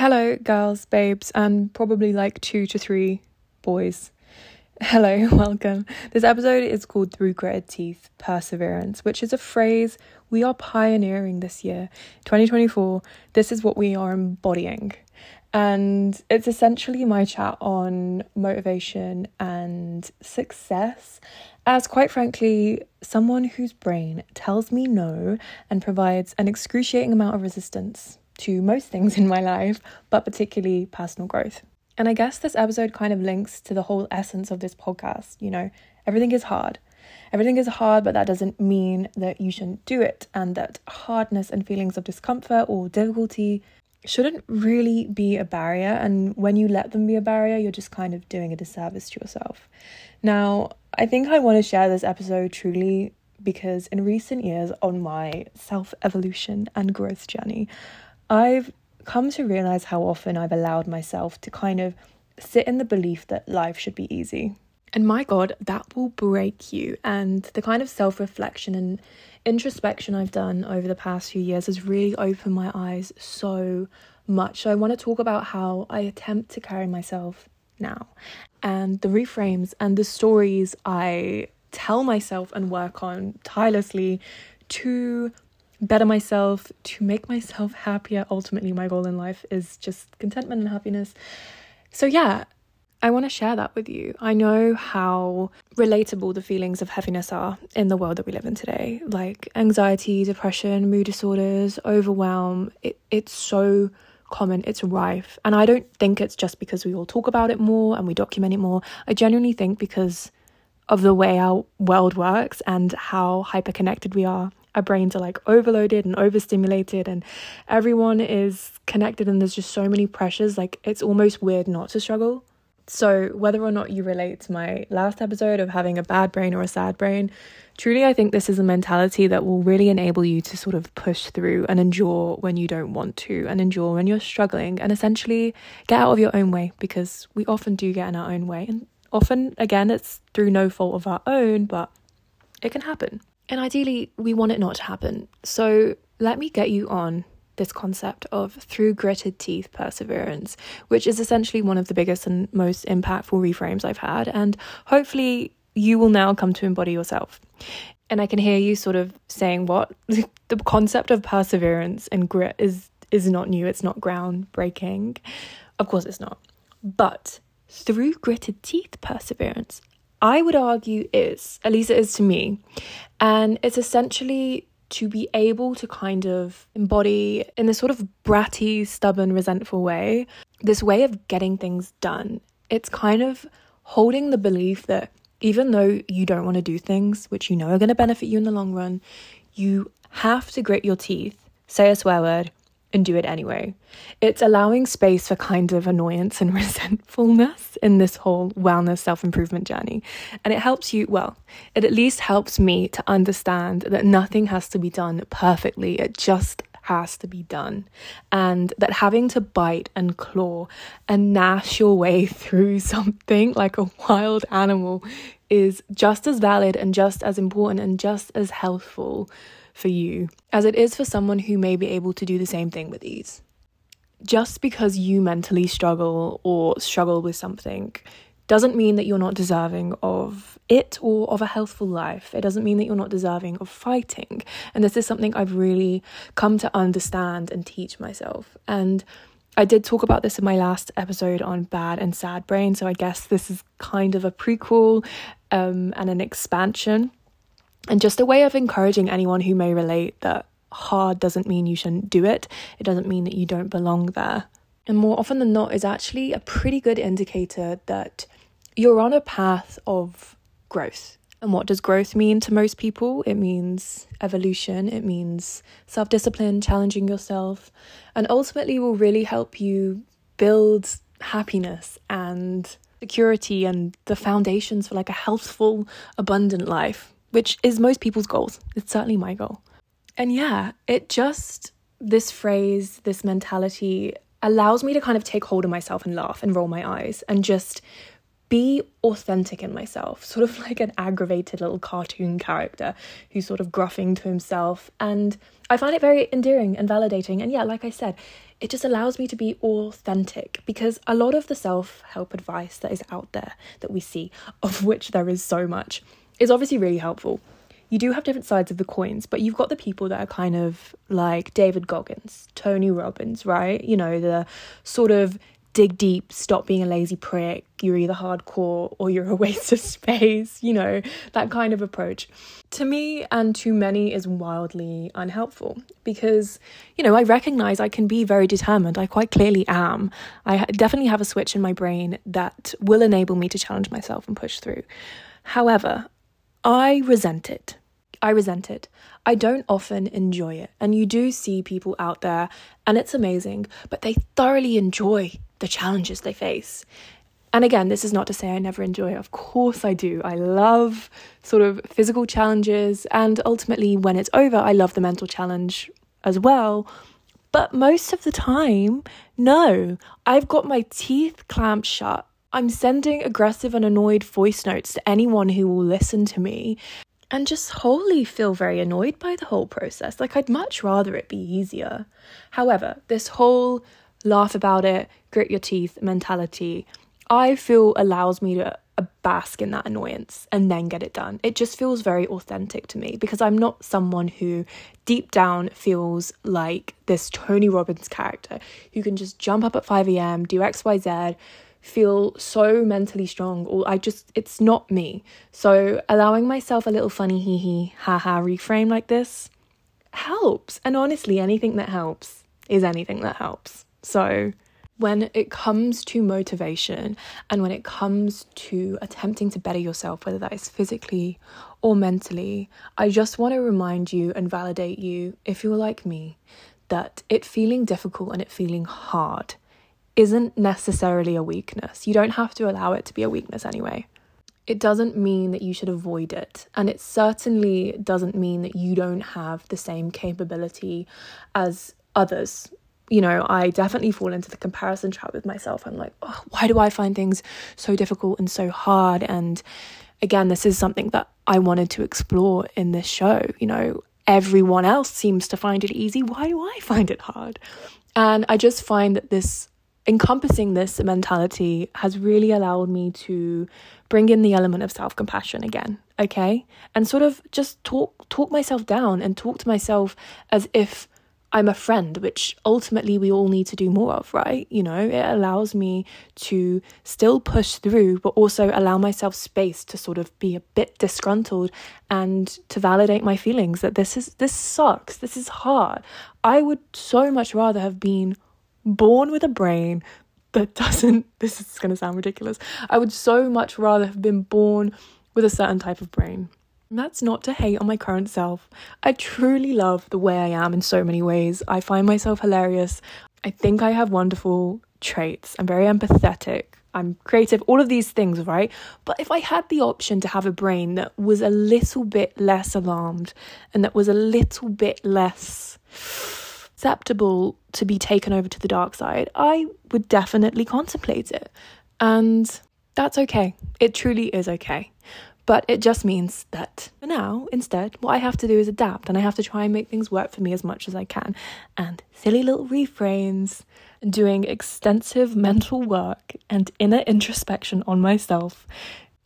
Hello, girls, babes, and probably like two to three boys. Hello, welcome. This episode is called Through Gritted Teeth Perseverance, which is a phrase we are pioneering this year, 2024. This is what we are embodying. And it's essentially my chat on motivation and success, as quite frankly, someone whose brain tells me no and provides an excruciating amount of resistance to most things in my life, but particularly personal growth. And I guess this episode kind of links to the whole essence of this podcast. You know, everything is hard. Everything is hard, but that doesn't mean that you shouldn't do it, and that hardness and feelings of discomfort or difficulty shouldn't really be a barrier. And when you let them be a barrier, you're just kind of doing a disservice to yourself. Now, I think I want to share this episode truly because in recent years on my self evolution and growth journey, I've come to realize how often I've allowed myself to kind of sit in the belief that life should be easy. And my God, that will break you. And the kind of self reflection and introspection I've done over the past few years has really opened my eyes so much. So I want to talk about how I attempt to carry myself now and the reframes and the stories I tell myself and work on tirelessly to better myself, to make myself happier. Ultimately, my goal in life is just contentment and happiness. So, yeah, I want to share that with you. I know how relatable the feelings of heaviness are in the world that we live in today. Like anxiety, depression, mood disorders, overwhelm. It, it's so common, it's rife. And I don't think it's just because we all talk about it more and we document it more. I genuinely think because of the way our world works and how hyper connected we are our brains are like overloaded and overstimulated and everyone is connected and there's just so many pressures like it's almost weird not to struggle. So whether or not you relate to my last episode of having a bad brain or a sad brain truly i think this is a mentality that will really enable you to sort of push through and endure when you don't want to and endure when you're struggling and essentially get out of your own way because we often do get in our own way and often again it's through no fault of our own but it can happen and ideally, we want it not to happen. So let me get you on this concept of through gritted teeth perseverance, which is essentially one of the biggest and most impactful reframes I've had. And hopefully, you will now come to embody yourself. And I can hear you sort of saying, What? the concept of perseverance and grit is, is not new, it's not groundbreaking. Of course, it's not. But through gritted teeth perseverance, I would argue is, at least it is to me, and it's essentially to be able to kind of embody in this sort of bratty, stubborn, resentful way, this way of getting things done. It's kind of holding the belief that even though you don't want to do things which you know are going to benefit you in the long run, you have to grit your teeth, say a swear word, and do it anyway. It's allowing space for kind of annoyance and resentfulness in this whole wellness self improvement journey. And it helps you, well, it at least helps me to understand that nothing has to be done perfectly. It just has to be done. And that having to bite and claw and gnash your way through something like a wild animal is just as valid and just as important and just as healthful for you as it is for someone who may be able to do the same thing with ease. Just because you mentally struggle or struggle with something doesn't mean that you're not deserving of it or of a healthful life. It doesn't mean that you're not deserving of fighting. And this is something I've really come to understand and teach myself. And I did talk about this in my last episode on bad and sad brain. So I guess this is kind of a prequel um, and an expansion and just a way of encouraging anyone who may relate that hard doesn't mean you shouldn't do it, it doesn't mean that you don't belong there. And more often than not, is actually a pretty good indicator that you're on a path of growth. And what does growth mean to most people? It means evolution, it means self discipline, challenging yourself, and ultimately will really help you build happiness and security and the foundations for like a healthful, abundant life which is most people's goals. It's certainly my goal. And yeah, it just, this phrase, this mentality allows me to kind of take hold of myself and laugh and roll my eyes and just be authentic in myself, sort of like an aggravated little cartoon character who's sort of gruffing to himself. And I find it very endearing and validating. And yeah, like I said, it just allows me to be authentic because a lot of the self help advice that is out there that we see, of which there is so much, is obviously really helpful. You do have different sides of the coins, but you've got the people that are kind of like David Goggins, Tony Robbins, right? You know, the sort of dig deep, stop being a lazy prick, you're either hardcore or you're a waste of space, you know, that kind of approach. To me and to many is wildly unhelpful because, you know, I recognize I can be very determined. I quite clearly am. I definitely have a switch in my brain that will enable me to challenge myself and push through. However, I resent it. I resent it. I don't often enjoy it. And you do see people out there, and it's amazing, but they thoroughly enjoy the challenges they face. And again, this is not to say I never enjoy it. Of course, I do. I love sort of physical challenges, and ultimately, when it's over, I love the mental challenge as well. But most of the time, no. I've got my teeth clamped shut. I'm sending aggressive and annoyed voice notes to anyone who will listen to me and just wholly feel very annoyed by the whole process. Like, I'd much rather it be easier. However, this whole laugh about it, grit your teeth mentality, I feel allows me to bask in that annoyance and then get it done. It just feels very authentic to me because I'm not someone who deep down feels like this Tony Robbins character who can just jump up at 5 a.m., do XYZ, feel so mentally strong or I just it's not me. So allowing myself a little funny hee hee ha reframe like this helps. And honestly, anything that helps is anything that helps. So, when it comes to motivation and when it comes to attempting to better yourself, whether that is physically or mentally, I just want to remind you and validate you, if you're like me, that it feeling difficult and it feeling hard isn't necessarily a weakness. You don't have to allow it to be a weakness anyway. It doesn't mean that you should avoid it. And it certainly doesn't mean that you don't have the same capability as others you know, I definitely fall into the comparison trap with myself. I'm like, oh, why do I find things so difficult and so hard? And again, this is something that I wanted to explore in this show. You know, everyone else seems to find it easy. Why do I find it hard? And I just find that this encompassing this mentality has really allowed me to bring in the element of self-compassion again okay and sort of just talk talk myself down and talk to myself as if I'm a friend, which ultimately we all need to do more of, right? You know, it allows me to still push through, but also allow myself space to sort of be a bit disgruntled and to validate my feelings that this is this sucks, this is hard. I would so much rather have been born with a brain that doesn't this is going to sound ridiculous. I would so much rather have been born with a certain type of brain that's not to hate on my current self. I truly love the way I am in so many ways. I find myself hilarious. I think I have wonderful traits. I'm very empathetic. I'm creative, all of these things, right? But if I had the option to have a brain that was a little bit less alarmed and that was a little bit less acceptable to be taken over to the dark side, I would definitely contemplate it. And that's okay. It truly is okay. But it just means that for now, instead, what I have to do is adapt and I have to try and make things work for me as much as I can. And silly little reframes, doing extensive mental work and inner introspection on myself.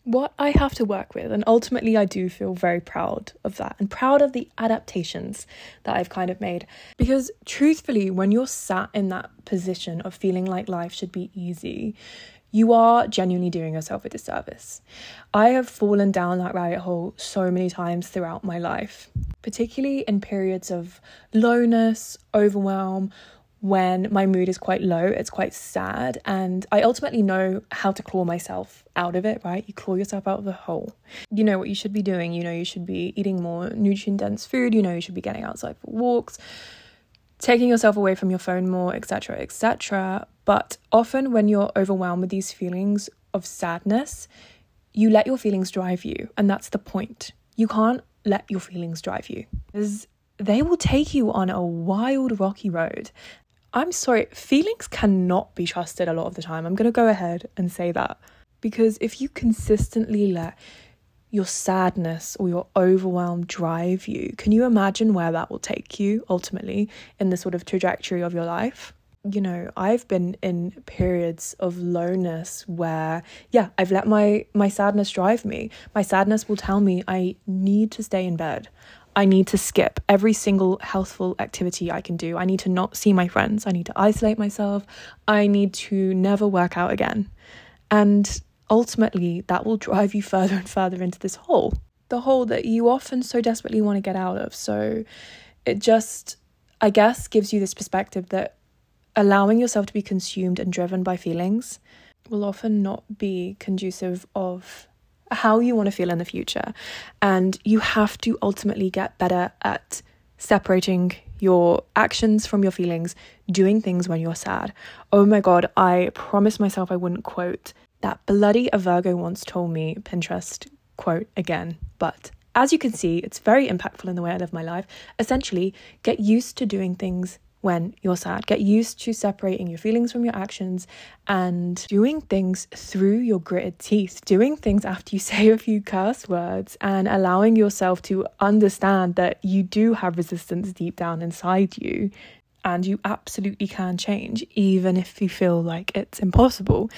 What I have to work with, and ultimately, I do feel very proud of that and proud of the adaptations that I've kind of made. Because truthfully, when you're sat in that position of feeling like life should be easy, you are genuinely doing yourself a disservice. I have fallen down that rabbit hole so many times throughout my life, particularly in periods of lowness, overwhelm, when my mood is quite low, it's quite sad, and I ultimately know how to claw myself out of it, right? You claw yourself out of the hole. You know what you should be doing, you know, you should be eating more nutrient dense food, you know, you should be getting outside for walks, taking yourself away from your phone more, etc., etc. But often, when you're overwhelmed with these feelings of sadness, you let your feelings drive you. And that's the point. You can't let your feelings drive you because they will take you on a wild, rocky road. I'm sorry, feelings cannot be trusted a lot of the time. I'm going to go ahead and say that. Because if you consistently let your sadness or your overwhelm drive you, can you imagine where that will take you ultimately in the sort of trajectory of your life? You know, I've been in periods of lowness where, yeah, I've let my my sadness drive me. My sadness will tell me I need to stay in bed. I need to skip every single healthful activity I can do. I need to not see my friends. I need to isolate myself. I need to never work out again. And ultimately that will drive you further and further into this hole, the hole that you often so desperately want to get out of. So it just, I guess, gives you this perspective that allowing yourself to be consumed and driven by feelings will often not be conducive of how you want to feel in the future. And you have to ultimately get better at separating your actions from your feelings, doing things when you're sad. Oh my God, I promised myself I wouldn't quote that bloody a Virgo once told me, Pinterest quote again, but as you can see, it's very impactful in the way I live my life. Essentially, get used to doing things when you're sad. Get used to separating your feelings from your actions and doing things through your gritted teeth, doing things after you say a few curse words, and allowing yourself to understand that you do have resistance deep down inside you and you absolutely can change, even if you feel like it's impossible.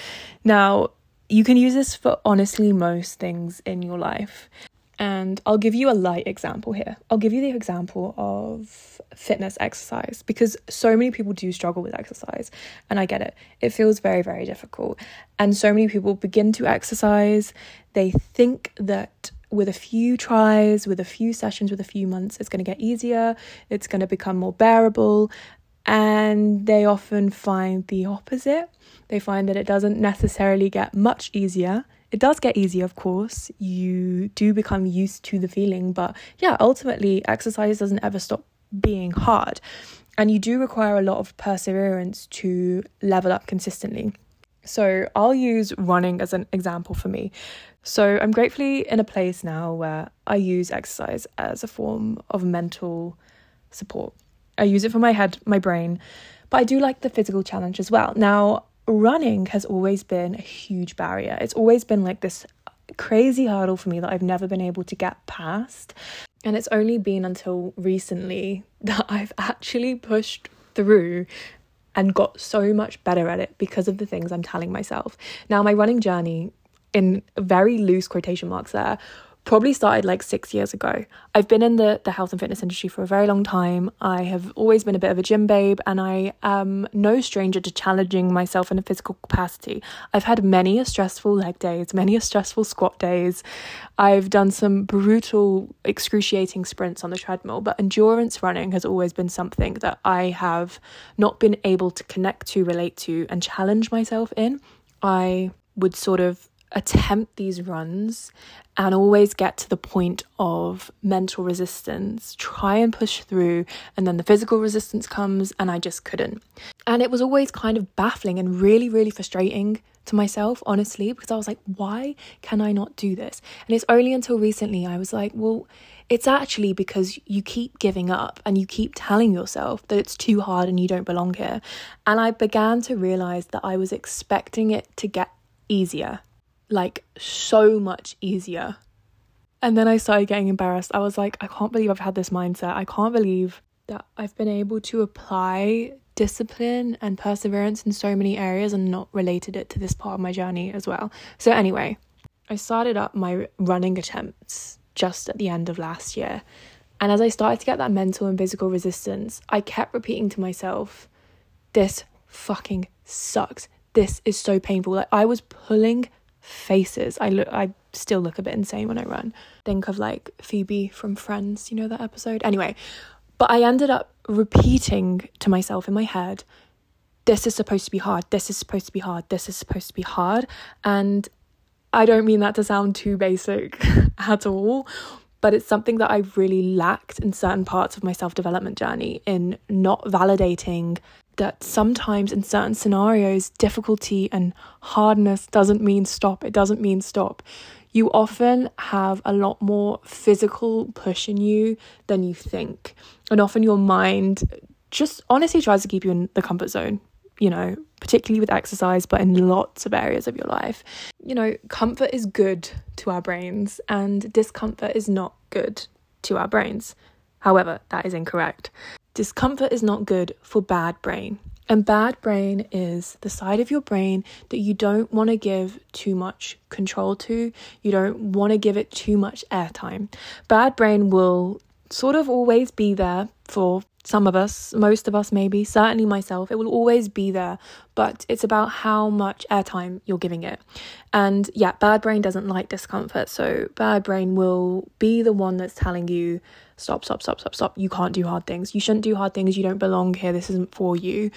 Now, you can use this for honestly most things in your life. And I'll give you a light example here. I'll give you the example of fitness exercise because so many people do struggle with exercise. And I get it. It feels very, very difficult. And so many people begin to exercise. They think that with a few tries, with a few sessions, with a few months, it's going to get easier, it's going to become more bearable. And they often find the opposite. They find that it doesn't necessarily get much easier. It does get easier, of course. You do become used to the feeling, but yeah, ultimately, exercise doesn't ever stop being hard. And you do require a lot of perseverance to level up consistently. So, I'll use running as an example for me. So, I'm gratefully in a place now where I use exercise as a form of mental support. I use it for my head, my brain, but I do like the physical challenge as well. Now, running has always been a huge barrier. It's always been like this crazy hurdle for me that I've never been able to get past. And it's only been until recently that I've actually pushed through and got so much better at it because of the things I'm telling myself. Now, my running journey, in very loose quotation marks there, probably started like six years ago. I've been in the, the health and fitness industry for a very long time. I have always been a bit of a gym babe, and I am no stranger to challenging myself in a physical capacity. I've had many a stressful leg days, many a stressful squat days. I've done some brutal, excruciating sprints on the treadmill, but endurance running has always been something that I have not been able to connect to, relate to, and challenge myself in. I would sort of attempt these runs and always get to the point of mental resistance, try and push through, and then the physical resistance comes, and I just couldn't. And it was always kind of baffling and really, really frustrating to myself, honestly, because I was like, why can I not do this? And it's only until recently I was like, well, it's actually because you keep giving up and you keep telling yourself that it's too hard and you don't belong here. And I began to realize that I was expecting it to get easier like so much easier. And then I started getting embarrassed. I was like, I can't believe I've had this mindset. I can't believe that I've been able to apply discipline and perseverance in so many areas and not related it to this part of my journey as well. So, anyway, I started up my running attempts just at the end of last year. And as I started to get that mental and physical resistance, I kept repeating to myself, this fucking sucks. This is so painful. Like I was pulling faces. I look I still look a bit insane when I run. Think of like Phoebe from Friends, you know that episode? Anyway, but I ended up repeating to myself in my head, this is supposed to be hard, this is supposed to be hard, this is supposed to be hard. And I don't mean that to sound too basic at all, but it's something that I've really lacked in certain parts of my self development journey in not validating that sometimes in certain scenarios, difficulty and hardness doesn't mean stop. It doesn't mean stop. You often have a lot more physical push in you than you think. And often your mind just honestly tries to keep you in the comfort zone, you know, particularly with exercise, but in lots of areas of your life. You know, comfort is good to our brains, and discomfort is not good to our brains. However, that is incorrect. Discomfort is not good for bad brain. And bad brain is the side of your brain that you don't want to give too much control to. You don't want to give it too much airtime. Bad brain will sort of always be there for some of us, most of us, maybe, certainly myself. It will always be there, but it's about how much airtime you're giving it. And yeah, bad brain doesn't like discomfort. So bad brain will be the one that's telling you, stop, stop, stop, stop, stop. You can't do hard things. You shouldn't do hard things. You don't belong here. This isn't for you.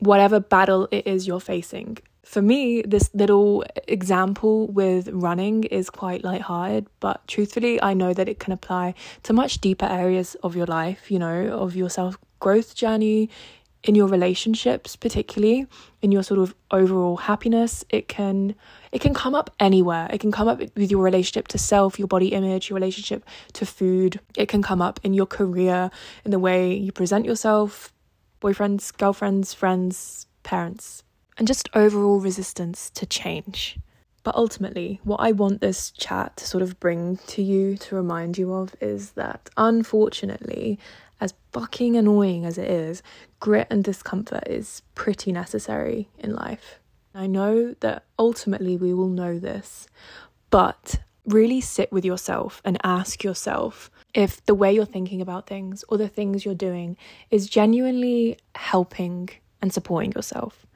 Whatever battle it is you're facing, for me, this little example with running is quite light-hearted, but truthfully, I know that it can apply to much deeper areas of your life, you know, of your self growth journey, in your relationships particularly in your sort of overall happiness. It can it can come up anywhere. It can come up with your relationship to self your body image your relationship to food. It can come up in your career in the way you present yourself boyfriends girlfriends friends parents and just overall resistance to change. But ultimately, what I want this chat to sort of bring to you, to remind you of, is that unfortunately, as fucking annoying as it is, grit and discomfort is pretty necessary in life. I know that ultimately we will know this, but really sit with yourself and ask yourself if the way you're thinking about things or the things you're doing is genuinely helping and supporting yourself?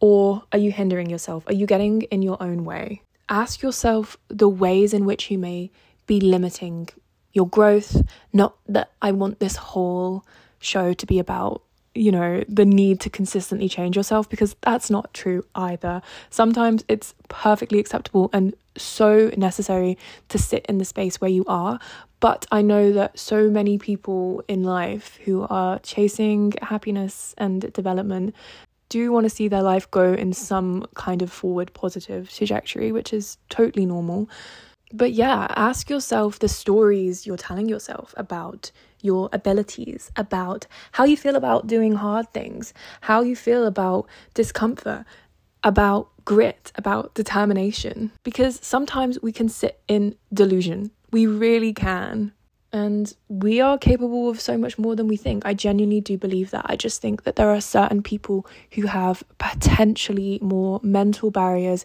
Or are you hindering yourself? Are you getting in your own way? Ask yourself the ways in which you may be limiting your growth. Not that I want this whole show to be about you know, the need to consistently change yourself because that's not true either. Sometimes it's perfectly acceptable and so necessary to sit in the space where you are. But I know that so many people in life who are chasing happiness and development do want to see their life go in some kind of forward positive trajectory, which is totally normal. But yeah, ask yourself the stories you're telling yourself about your abilities, about how you feel about doing hard things, how you feel about discomfort, about grit, about determination. Because sometimes we can sit in delusion. We really can. And we are capable of so much more than we think. I genuinely do believe that. I just think that there are certain people who have potentially more mental barriers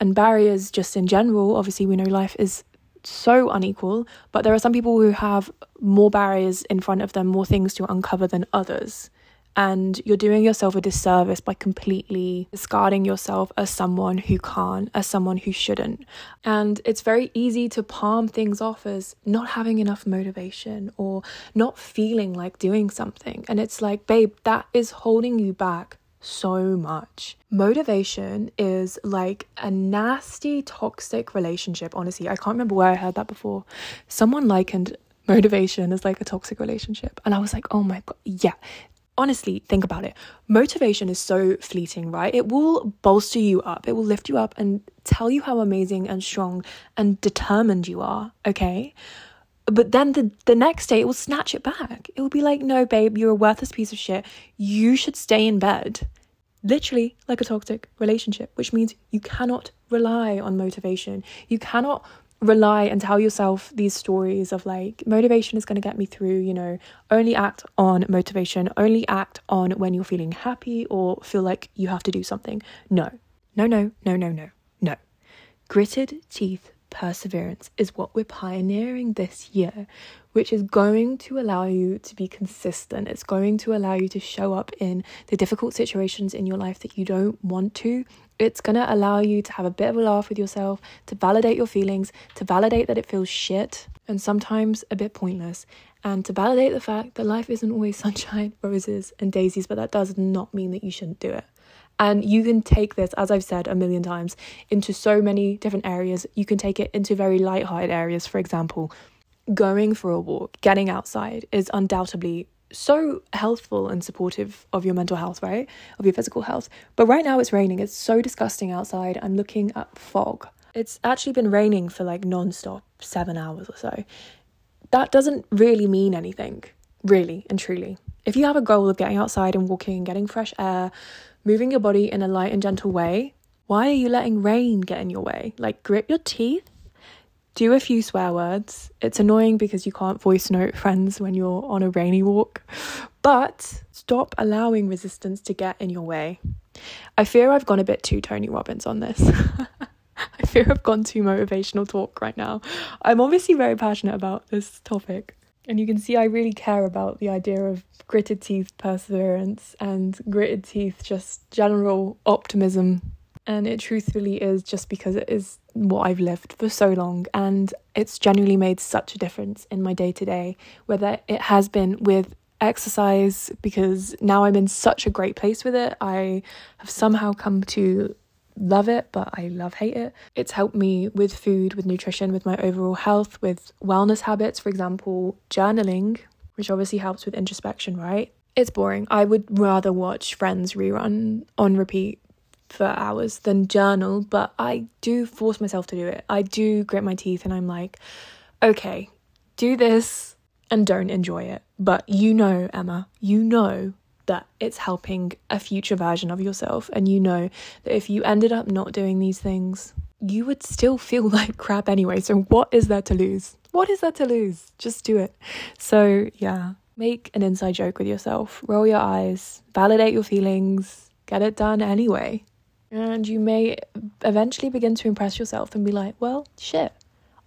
and barriers just in general. Obviously, we know life is so unequal, but there are some people who have more barriers in front of them, more things to uncover than others and you're doing yourself a disservice by completely discarding yourself as someone who can't, as someone who shouldn't. And it's very easy to palm things off as not having enough motivation or not feeling like doing something. And it's like, babe, that is holding you back so much. Motivation is like a nasty, toxic relationship. Honestly, I can't remember where I heard that before. Someone likened motivation as like a toxic relationship. And I was like, oh my God, yeah, honestly, think about it. Motivation is so fleeting, right? It will bolster you up, it will lift you up and tell you how amazing and strong and determined you are, okay? But then the, the next day it will snatch it back. It will be like, no, babe, you're a worthless piece of shit. You should stay in bed. Literally like a toxic relationship, which means you cannot rely on motivation. You cannot rely and tell yourself these stories of like motivation is going to get me through you know. Only act on motivation. Only act on when you're feeling happy or feel like you have to do something. No. No no no no no no. Gritted teeth perseverance is what we're pioneering this year which is going to allow you to be consistent. It's going to allow you to show up in the difficult situations in your life that you don't want to it's going to allow you to have a bit of a laugh with yourself, to validate your feelings, to validate that it feels shit and sometimes a bit pointless, and to validate the fact that life isn't always sunshine, roses, and daisies, but that does not mean that you shouldn't do it. And you can take this, as I've said a million times, into so many different areas. You can take it into very light-hearted areas. For example, going for a walk, getting outside is undoubtedly so healthful and supportive of your mental health, right? Of your physical health. But right now it's raining. It's so disgusting outside. I'm looking at fog. It's actually been raining for like non-stop 7 hours or so. That doesn't really mean anything, really and truly. If you have a goal of getting outside and walking, and getting fresh air, moving your body in a light and gentle way. Why are you letting rain get in your way? Like, grit your teeth, do a few swear words. It's annoying because you can't voice note friends when you're on a rainy walk, but stop allowing resistance to get in your way. I fear I've gone a bit too Tony Robbins on this. I fear I've gone too motivational talk right now. I'm obviously very passionate about this topic. And you can see I really care about the idea of gritted teeth perseverance and gritted teeth just general optimism. And it truthfully is just because it is what I've lived for so long. And it's genuinely made such a difference in my day to day, whether it has been with exercise, because now I'm in such a great place with it. I have somehow come to love it, but I love hate it. It's helped me with food, with nutrition, with my overall health, with wellness habits, for example, journaling, which obviously helps with introspection, right? It's boring. I would rather watch Friends rerun on repeat for hours than journal, but I do force myself to do it. I do grit my teeth and I'm like, okay, do this and don't enjoy it. But you know, Emma, you know that it's helping a future version of yourself. And you know that if you ended up not doing these things, you would still feel like crap anyway. So, what is there to lose? What is there to lose? Just do it. So, yeah, make an inside joke with yourself, roll your eyes, validate your feelings, get it done anyway. And you may eventually begin to impress yourself and be like, well, shit,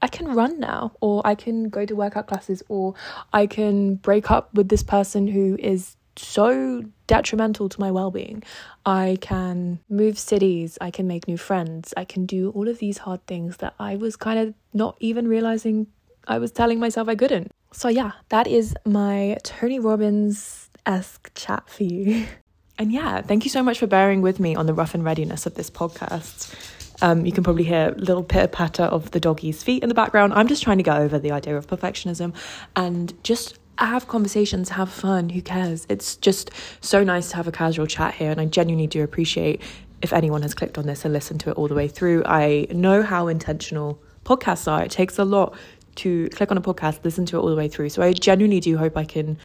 I can run now, or I can go to workout classes, or I can break up with this person who is so detrimental to my well being. I can move cities, I can make new friends, I can do all of these hard things that I was kind of not even realizing I was telling myself I couldn't. So, yeah, that is my Tony Robbins esque chat for you. And yeah, thank you so much for bearing with me on the rough and readiness of this podcast. Um, you can probably hear a little pitter patter of the doggy's feet in the background. I'm just trying to get over the idea of perfectionism and just have conversations, have fun, who cares? It's just so nice to have a casual chat here, and I genuinely do appreciate if anyone has clicked on this and listened to it all the way through. I know how intentional podcasts are. It takes a lot to click on a podcast, listen to it all the way through. So I genuinely do hope I can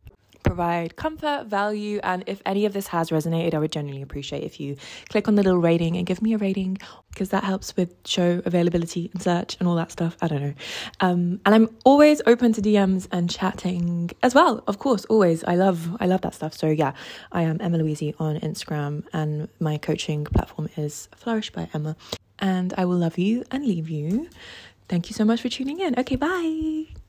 provide comfort, value, and if any of this has resonated, I would genuinely appreciate if you click on the little rating and give me a rating because that helps with show availability and search and all that stuff. I don't know. Um, and I'm always open to DMs and chatting as well. Of course, always. I love I love that stuff. So yeah, I am Emma Louise on Instagram, and my coaching platform is Flourish by Emma. And I will love you and leave you. Thank you so much for tuning in. Okay, bye.